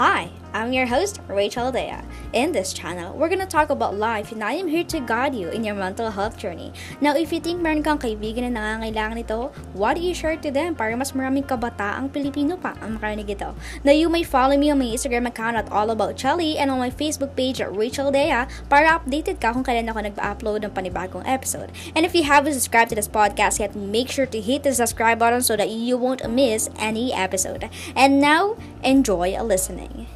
Hi, I'm your host, Rachel Dea. In this channel, we're gonna talk about life and I am here to guide you in your mental health journey. Now, if you think meron kang kaibigan na nangangailangan nito, why do you share to them para mas maraming kabataang Pilipino pa ang makarinig ito? Now, you may follow me on my Instagram account at All About Chelly and on my Facebook page at Rachel Dea para updated ka kung kailan ako nag-upload ng panibagong episode. And if you haven't subscribed to this podcast yet, make sure to hit the subscribe button so that you won't miss any episode. And now, enjoy listening.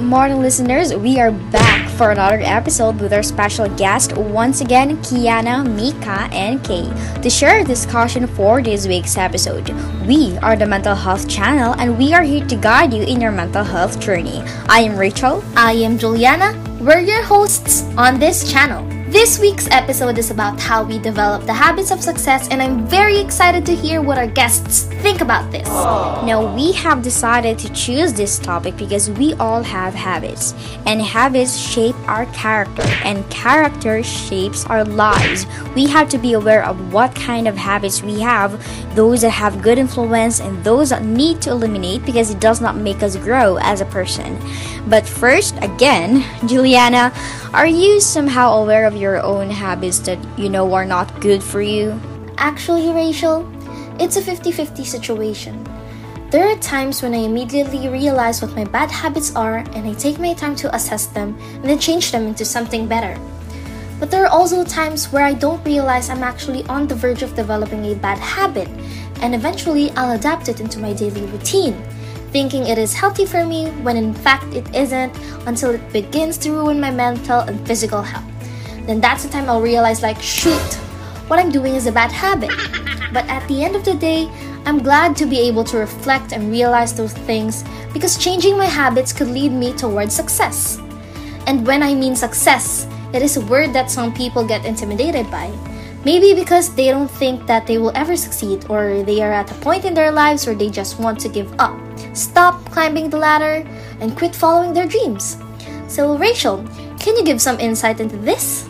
Morning, listeners. We are back for another episode with our special guest, once again, Kiana, Mika, and Kay, to share a discussion for this week's episode. We are the Mental Health Channel, and we are here to guide you in your mental health journey. I am Rachel. I am Juliana. We're your hosts on this channel. This week's episode is about how we develop the habits of success, and I'm very excited to hear what our guests think about this. Now, we have decided to choose this topic because we all have habits, and habits shape our character, and character shapes our lives. We have to be aware of what kind of habits we have, those that have good influence, and those that need to eliminate because it does not make us grow as a person. But first, again, Juliana, are you somehow aware of your own habits that you know are not good for you? Actually, Rachel, it's a 50 50 situation. There are times when I immediately realize what my bad habits are and I take my time to assess them and then change them into something better. But there are also times where I don't realize I'm actually on the verge of developing a bad habit and eventually I'll adapt it into my daily routine, thinking it is healthy for me when in fact it isn't until it begins to ruin my mental and physical health then that's the time I'll realize, like, shoot, what I'm doing is a bad habit. But at the end of the day, I'm glad to be able to reflect and realize those things because changing my habits could lead me towards success. And when I mean success, it is a word that some people get intimidated by. Maybe because they don't think that they will ever succeed, or they are at a point in their lives where they just want to give up, stop climbing the ladder, and quit following their dreams. So, Rachel, can you give some insight into this?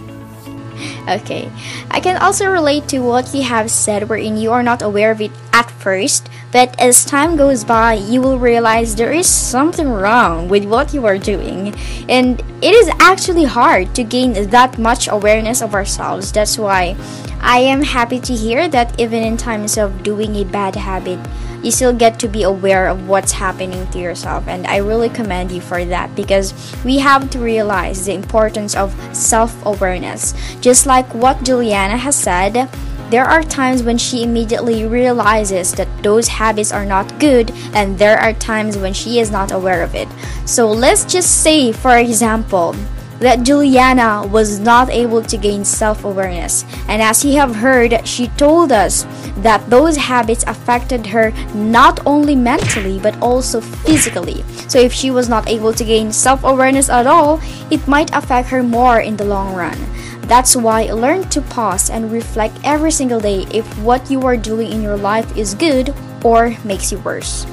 Okay. I can also relate to what you have said wherein you are not aware of it at first, but as time goes by, you will realize there is something wrong with what you are doing. And it is actually hard to gain that much awareness of ourselves. That's why I am happy to hear that even in times of doing a bad habit, you still get to be aware of what's happening to yourself. And I really commend you for that because we have to realize the importance of self awareness. Just like what Juliana has said, there are times when she immediately realizes that those habits are not good, and there are times when she is not aware of it. So let's just say, for example, that Juliana was not able to gain self awareness. And as you have heard, she told us that those habits affected her not only mentally but also physically. So if she was not able to gain self awareness at all, it might affect her more in the long run. That's why learn to pause and reflect every single day if what you are doing in your life is good or makes you worse.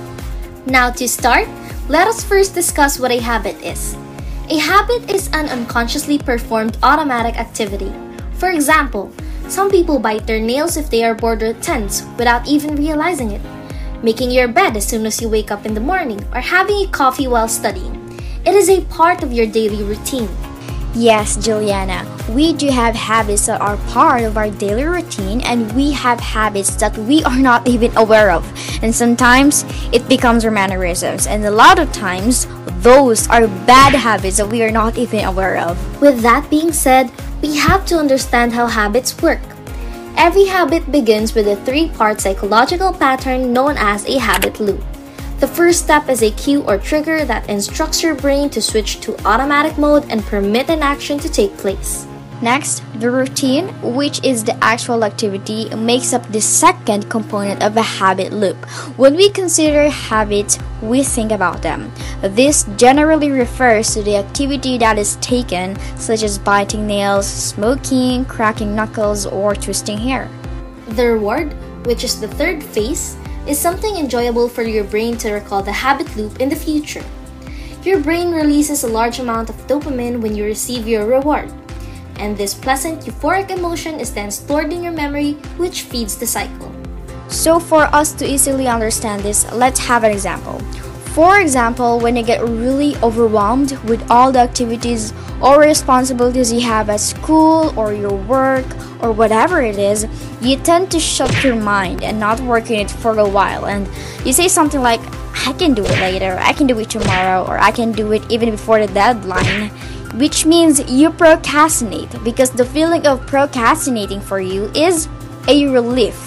Now, to start, let us first discuss what a habit is. A habit is an unconsciously performed automatic activity. For example, some people bite their nails if they are bored or tense without even realizing it. Making your bed as soon as you wake up in the morning or having a coffee while studying. It is a part of your daily routine. Yes, Juliana, we do have habits that are part of our daily routine, and we have habits that we are not even aware of. And sometimes it becomes our mannerisms, and a lot of times those are bad habits that we are not even aware of. With that being said, we have to understand how habits work. Every habit begins with a three part psychological pattern known as a habit loop. The first step is a cue or trigger that instructs your brain to switch to automatic mode and permit an action to take place. Next, the routine, which is the actual activity, makes up the second component of a habit loop. When we consider habits, we think about them. This generally refers to the activity that is taken, such as biting nails, smoking, cracking knuckles, or twisting hair. The reward, which is the third phase, is something enjoyable for your brain to recall the habit loop in the future. your brain releases a large amount of dopamine when you receive your reward. And this pleasant euphoric emotion is then stored in your memory, which feeds the cycle. So, for us to easily understand this, let's have an example. For example, when you get really overwhelmed with all the activities or responsibilities you have at school or your work or whatever it is, you tend to shut your mind and not work in it for a while. And you say something like, I can do it later, I can do it tomorrow, or I can do it even before the deadline. Which means you procrastinate because the feeling of procrastinating for you is a relief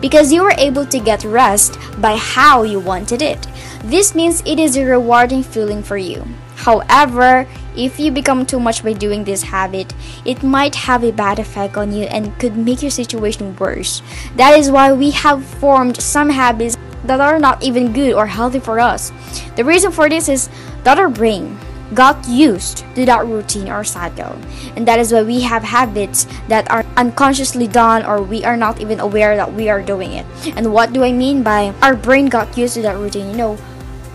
because you were able to get rest by how you wanted it. This means it is a rewarding feeling for you. However, if you become too much by doing this habit, it might have a bad effect on you and could make your situation worse. That is why we have formed some habits that are not even good or healthy for us. The reason for this is that our brain got used to that routine or cycle. And that is why we have habits that are unconsciously done or we are not even aware that we are doing it. And what do I mean by our brain got used to that routine? You know,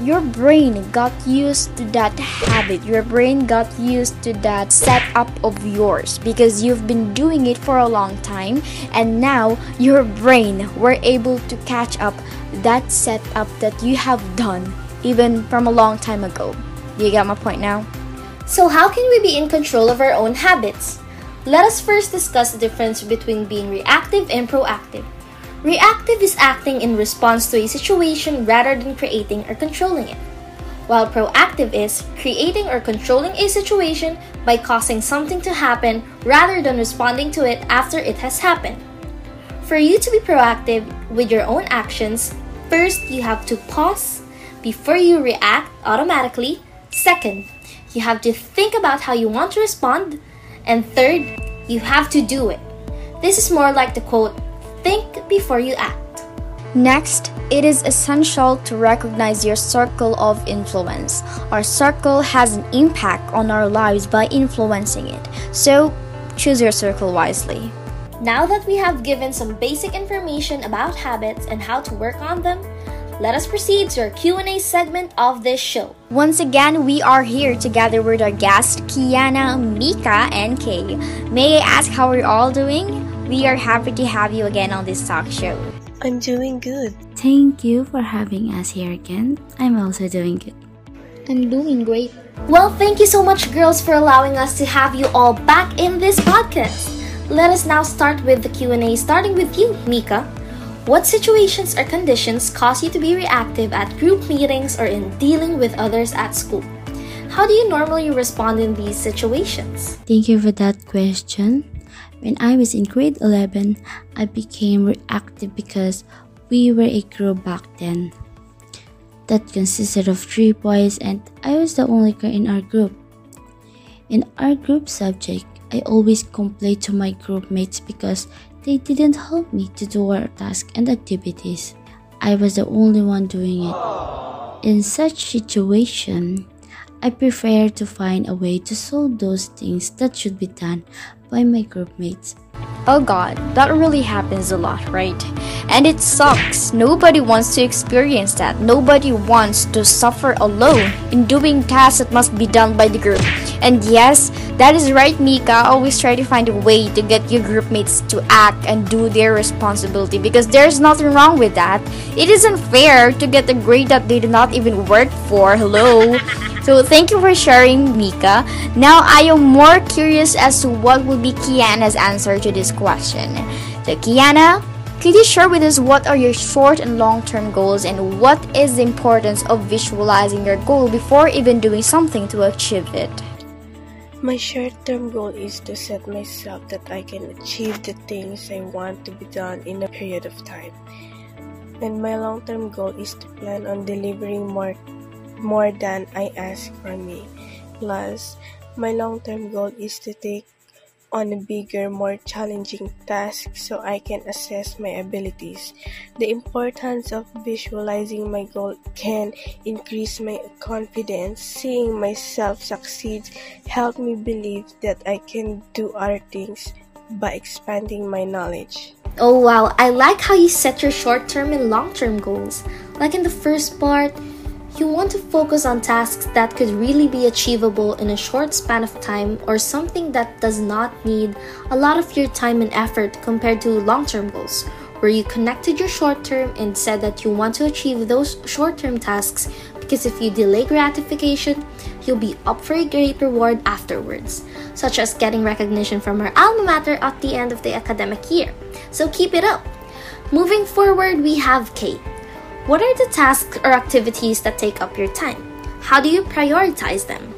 your brain got used to that habit. Your brain got used to that setup of yours because you've been doing it for a long time and now your brain were able to catch up that setup that you have done even from a long time ago. You get my point now? So, how can we be in control of our own habits? Let us first discuss the difference between being reactive and proactive. Reactive is acting in response to a situation rather than creating or controlling it, while proactive is creating or controlling a situation by causing something to happen rather than responding to it after it has happened. For you to be proactive with your own actions, first you have to pause before you react automatically Second, you have to think about how you want to respond. And third, you have to do it. This is more like the quote think before you act. Next, it is essential to recognize your circle of influence. Our circle has an impact on our lives by influencing it. So, choose your circle wisely. Now that we have given some basic information about habits and how to work on them, let us proceed to our Q&A segment of this show. Once again, we are here together with our guests Kiana, Mika, and Kay. May I ask how we're all doing? We are happy to have you again on this talk show. I'm doing good. Thank you for having us here again. I'm also doing good. I'm doing great. Well, thank you so much, girls, for allowing us to have you all back in this podcast. Let us now start with the Q&A, starting with you, Mika. What situations or conditions cause you to be reactive at group meetings or in dealing with others at school? How do you normally respond in these situations? Thank you for that question. When I was in grade 11, I became reactive because we were a group back then that consisted of three boys and I was the only girl in our group. In our group subject, I always complained to my group mates because they didn't help me to do our tasks and activities. I was the only one doing it. In such situation, I prefer to find a way to solve those things that should be done by my group mates. Oh god, that really happens a lot, right? And it sucks. Nobody wants to experience that. Nobody wants to suffer alone in doing tasks that must be done by the group. And yes, that is right, Mika. Always try to find a way to get your group mates to act and do their responsibility because there's nothing wrong with that. It isn't fair to get a grade that they did not even work for. Hello. So thank you for sharing, Mika. Now I am more curious as to what will be Kiana's answer to this question. So Kiana, could you share with us what are your short and long-term goals and what is the importance of visualizing your goal before even doing something to achieve it? My short term goal is to set myself that I can achieve the things I want to be done in a period of time. And my long term goal is to plan on delivering more more than I ask from me. Plus, my long term goal is to take on a bigger, more challenging task so I can assess my abilities. The importance of visualizing my goal can increase my confidence. Seeing myself succeed help me believe that I can do other things by expanding my knowledge. Oh wow, I like how you set your short term and long term goals. Like in the first part, You want to focus on tasks that could really be achievable in a short span of time or something that does not need a lot of your time and effort compared to long term goals, where you connected your short term and said that you want to achieve those short term tasks because if you delay gratification, you'll be up for a great reward afterwards, such as getting recognition from our alma mater at the end of the academic year. So keep it up! Moving forward, we have Kate. What are the tasks or activities that take up your time? How do you prioritize them?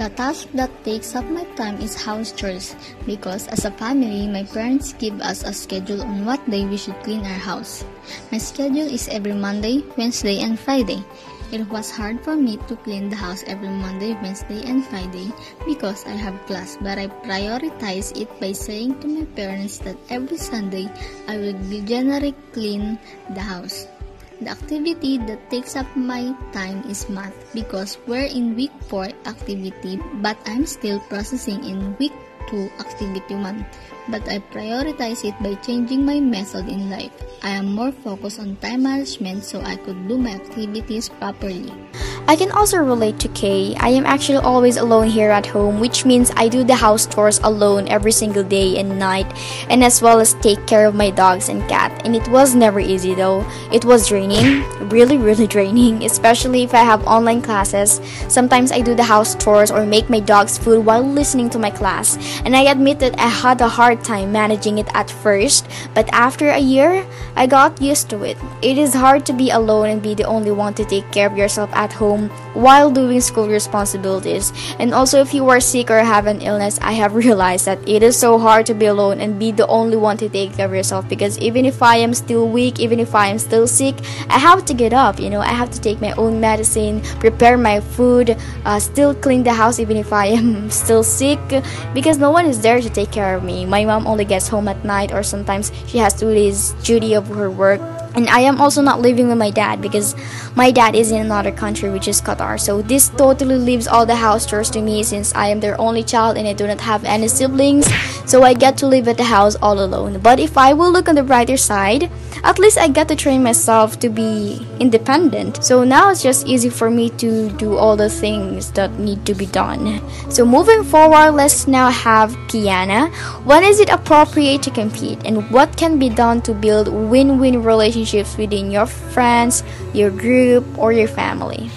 The task that takes up my time is house chores because as a family, my parents give us a schedule on what day we should clean our house. My schedule is every Monday, Wednesday, and Friday. It was hard for me to clean the house every Monday, Wednesday, and Friday because I have class, but I prioritize it by saying to my parents that every Sunday I will generally clean the house. The activity that takes up my time is math because we're in week 4 activity but I'm still processing in week 2 activity 1 but I prioritize it by changing my method in life. I am more focused on time management so I could do my activities properly. I can also relate to Kay. I am actually always alone here at home, which means I do the house chores alone every single day and night, and as well as take care of my dogs and cat. And it was never easy though. It was draining, really, really draining, especially if I have online classes. Sometimes I do the house chores or make my dogs food while listening to my class, and I admit that I had a hard time managing it at first, but after a year, I got used to it. It is hard to be alone and be the only one to take care of yourself at home while doing school responsibilities. And also, if you are sick or have an illness, I have realized that it is so hard to be alone and be the only one to take care of yourself because even if I am still weak, even if I am still sick, I have to get up. You know, I have to take my own medicine, prepare my food, uh, still clean the house even if I am still sick because no one is there to take care of me. My mom only gets home at night, or sometimes she has to do this duty of her work and I am also not living with my dad because my dad is in another country, which is Qatar. So this totally leaves all the house chores to me since I am their only child and I do not have any siblings. So I get to live at the house all alone. But if I will look on the brighter side, at least I get to train myself to be independent. So now it's just easy for me to do all the things that need to be done. So moving forward, let's now have Kiana. When is it appropriate to compete and what can be done to build win-win relationships relationships within your friends, your group, or your family.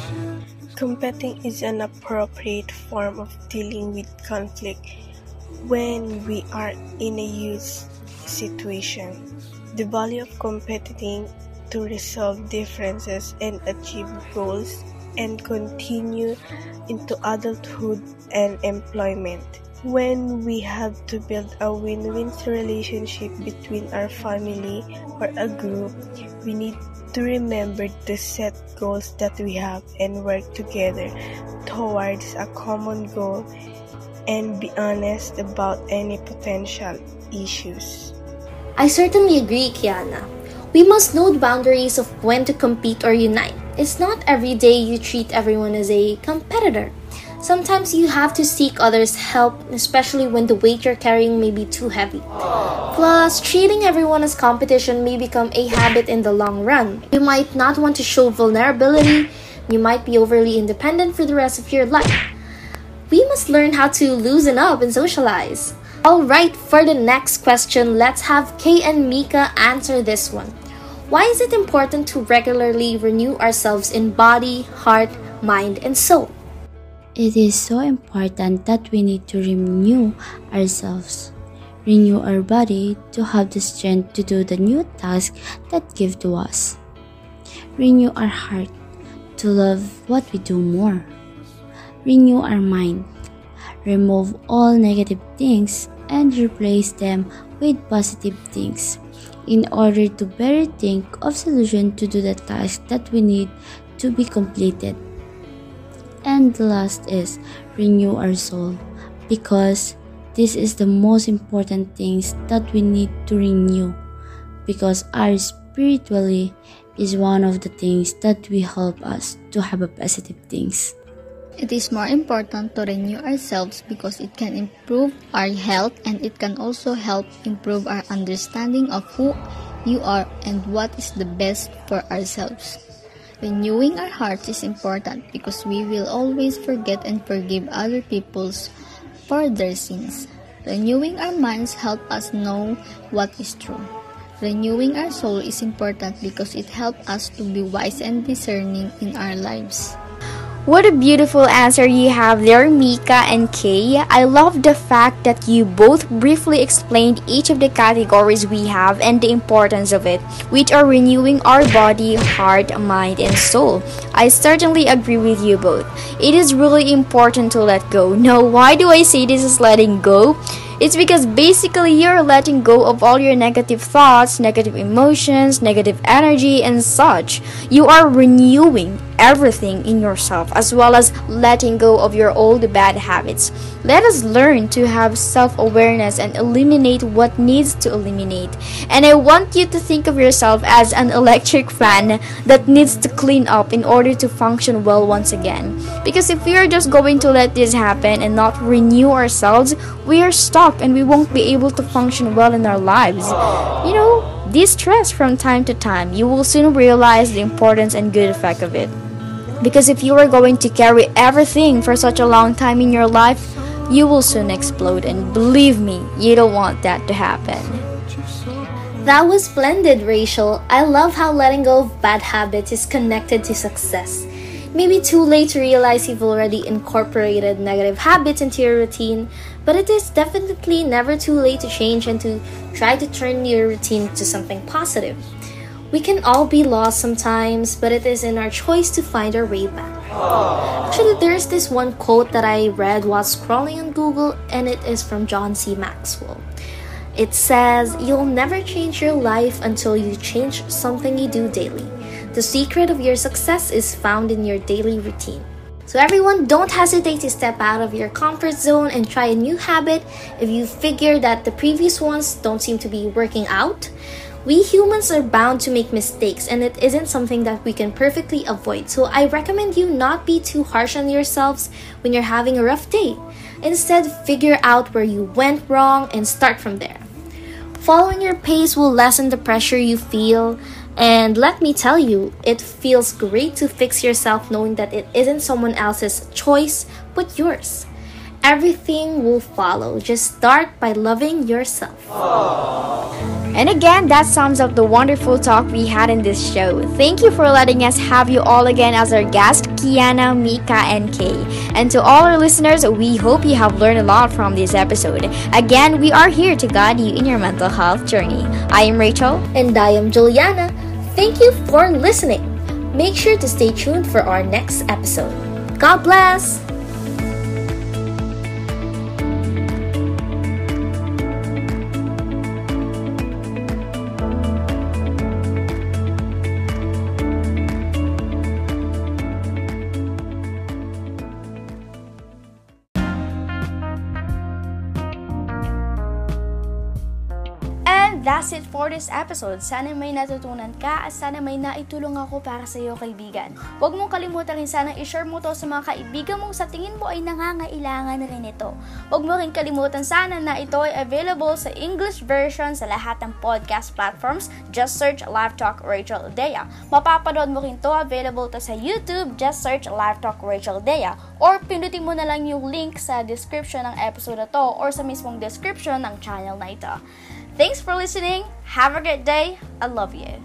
Competing is an appropriate form of dealing with conflict when we are in a youth situation. The value of competing to resolve differences and achieve goals and continue into adulthood and employment when we have to build a win-win relationship between our family or a group, we need to remember to set goals that we have and work together towards a common goal and be honest about any potential issues. I certainly agree, Kiana. We must know the boundaries of when to compete or unite. It's not every day you treat everyone as a competitor. Sometimes you have to seek others' help, especially when the weight you're carrying may be too heavy. Plus, treating everyone as competition may become a habit in the long run. You might not want to show vulnerability, you might be overly independent for the rest of your life. We must learn how to loosen up and socialize. Alright, for the next question, let's have Kay and Mika answer this one. Why is it important to regularly renew ourselves in body, heart, mind, and soul? It is so important that we need to renew ourselves, renew our body to have the strength to do the new task that give to us. Renew our heart to love what we do more. Renew our mind. Remove all negative things and replace them with positive things in order to better think of solution to do the task that we need to be completed. And the last is renew our soul because this is the most important things that we need to renew because our spiritually is one of the things that will help us to have a positive things. It is more important to renew ourselves because it can improve our health and it can also help improve our understanding of who you are and what is the best for ourselves. Renewing our hearts is important because we will always forget and forgive other people's for their sins. Renewing our minds help us know what is true. Renewing our soul is important because it helps us to be wise and discerning in our lives. What a beautiful answer you have there, Mika and Kay. I love the fact that you both briefly explained each of the categories we have and the importance of it, which are renewing our body, heart, mind, and soul. I certainly agree with you both. It is really important to let go. Now, why do I say this is letting go? It's because basically you're letting go of all your negative thoughts, negative emotions, negative energy, and such. You are renewing everything in yourself as well as letting go of your old bad habits. Let us learn to have self awareness and eliminate what needs to eliminate. And I want you to think of yourself as an electric fan that needs to clean up in order to function well once again. Because if we are just going to let this happen and not renew ourselves, we are stuck and we won't be able to function well in our lives. You know, distress from time to time. You will soon realize the importance and good effect of it. Because if you are going to carry everything for such a long time in your life, you will soon explode. And believe me, you don't want that to happen. That was splendid, Rachel. I love how letting go of bad habits is connected to success. Maybe too late to realize you've already incorporated negative habits into your routine, but it is definitely never too late to change and to try to turn your routine to something positive. We can all be lost sometimes, but it is in our choice to find our way back. Actually, there's this one quote that I read while scrolling on Google, and it is from John C. Maxwell. It says, You'll never change your life until you change something you do daily. The secret of your success is found in your daily routine. So, everyone, don't hesitate to step out of your comfort zone and try a new habit if you figure that the previous ones don't seem to be working out. We humans are bound to make mistakes, and it isn't something that we can perfectly avoid. So, I recommend you not be too harsh on yourselves when you're having a rough day. Instead, figure out where you went wrong and start from there. Following your pace will lessen the pressure you feel, and let me tell you, it feels great to fix yourself knowing that it isn't someone else's choice but yours. Everything will follow. Just start by loving yourself. And again, that sums up the wonderful talk we had in this show. Thank you for letting us have you all again as our guest, Kiana, Mika, and Kay. And to all our listeners, we hope you have learned a lot from this episode. Again, we are here to guide you in your mental health journey. I am Rachel. And I am Juliana. Thank you for listening. Make sure to stay tuned for our next episode. God bless! For this episode. Sana may natutunan ka at sana may naitulong ako para sa iyo kaibigan. Huwag mong kalimutan rin sana i-share mo to sa mga kaibigan mong sa tingin mo ay nangangailangan rin ito. Huwag mo rin kalimutan sana na ito ay available sa English version sa lahat ng podcast platforms. Just search Live Talk Rachel Dea. Mapapanood mo rin to available to sa YouTube. Just search Live Talk Rachel Dea. Or pindutin mo na lang yung link sa description ng episode na to or sa mismong description ng channel na ito. Thanks for listening. Have a great day. I love you.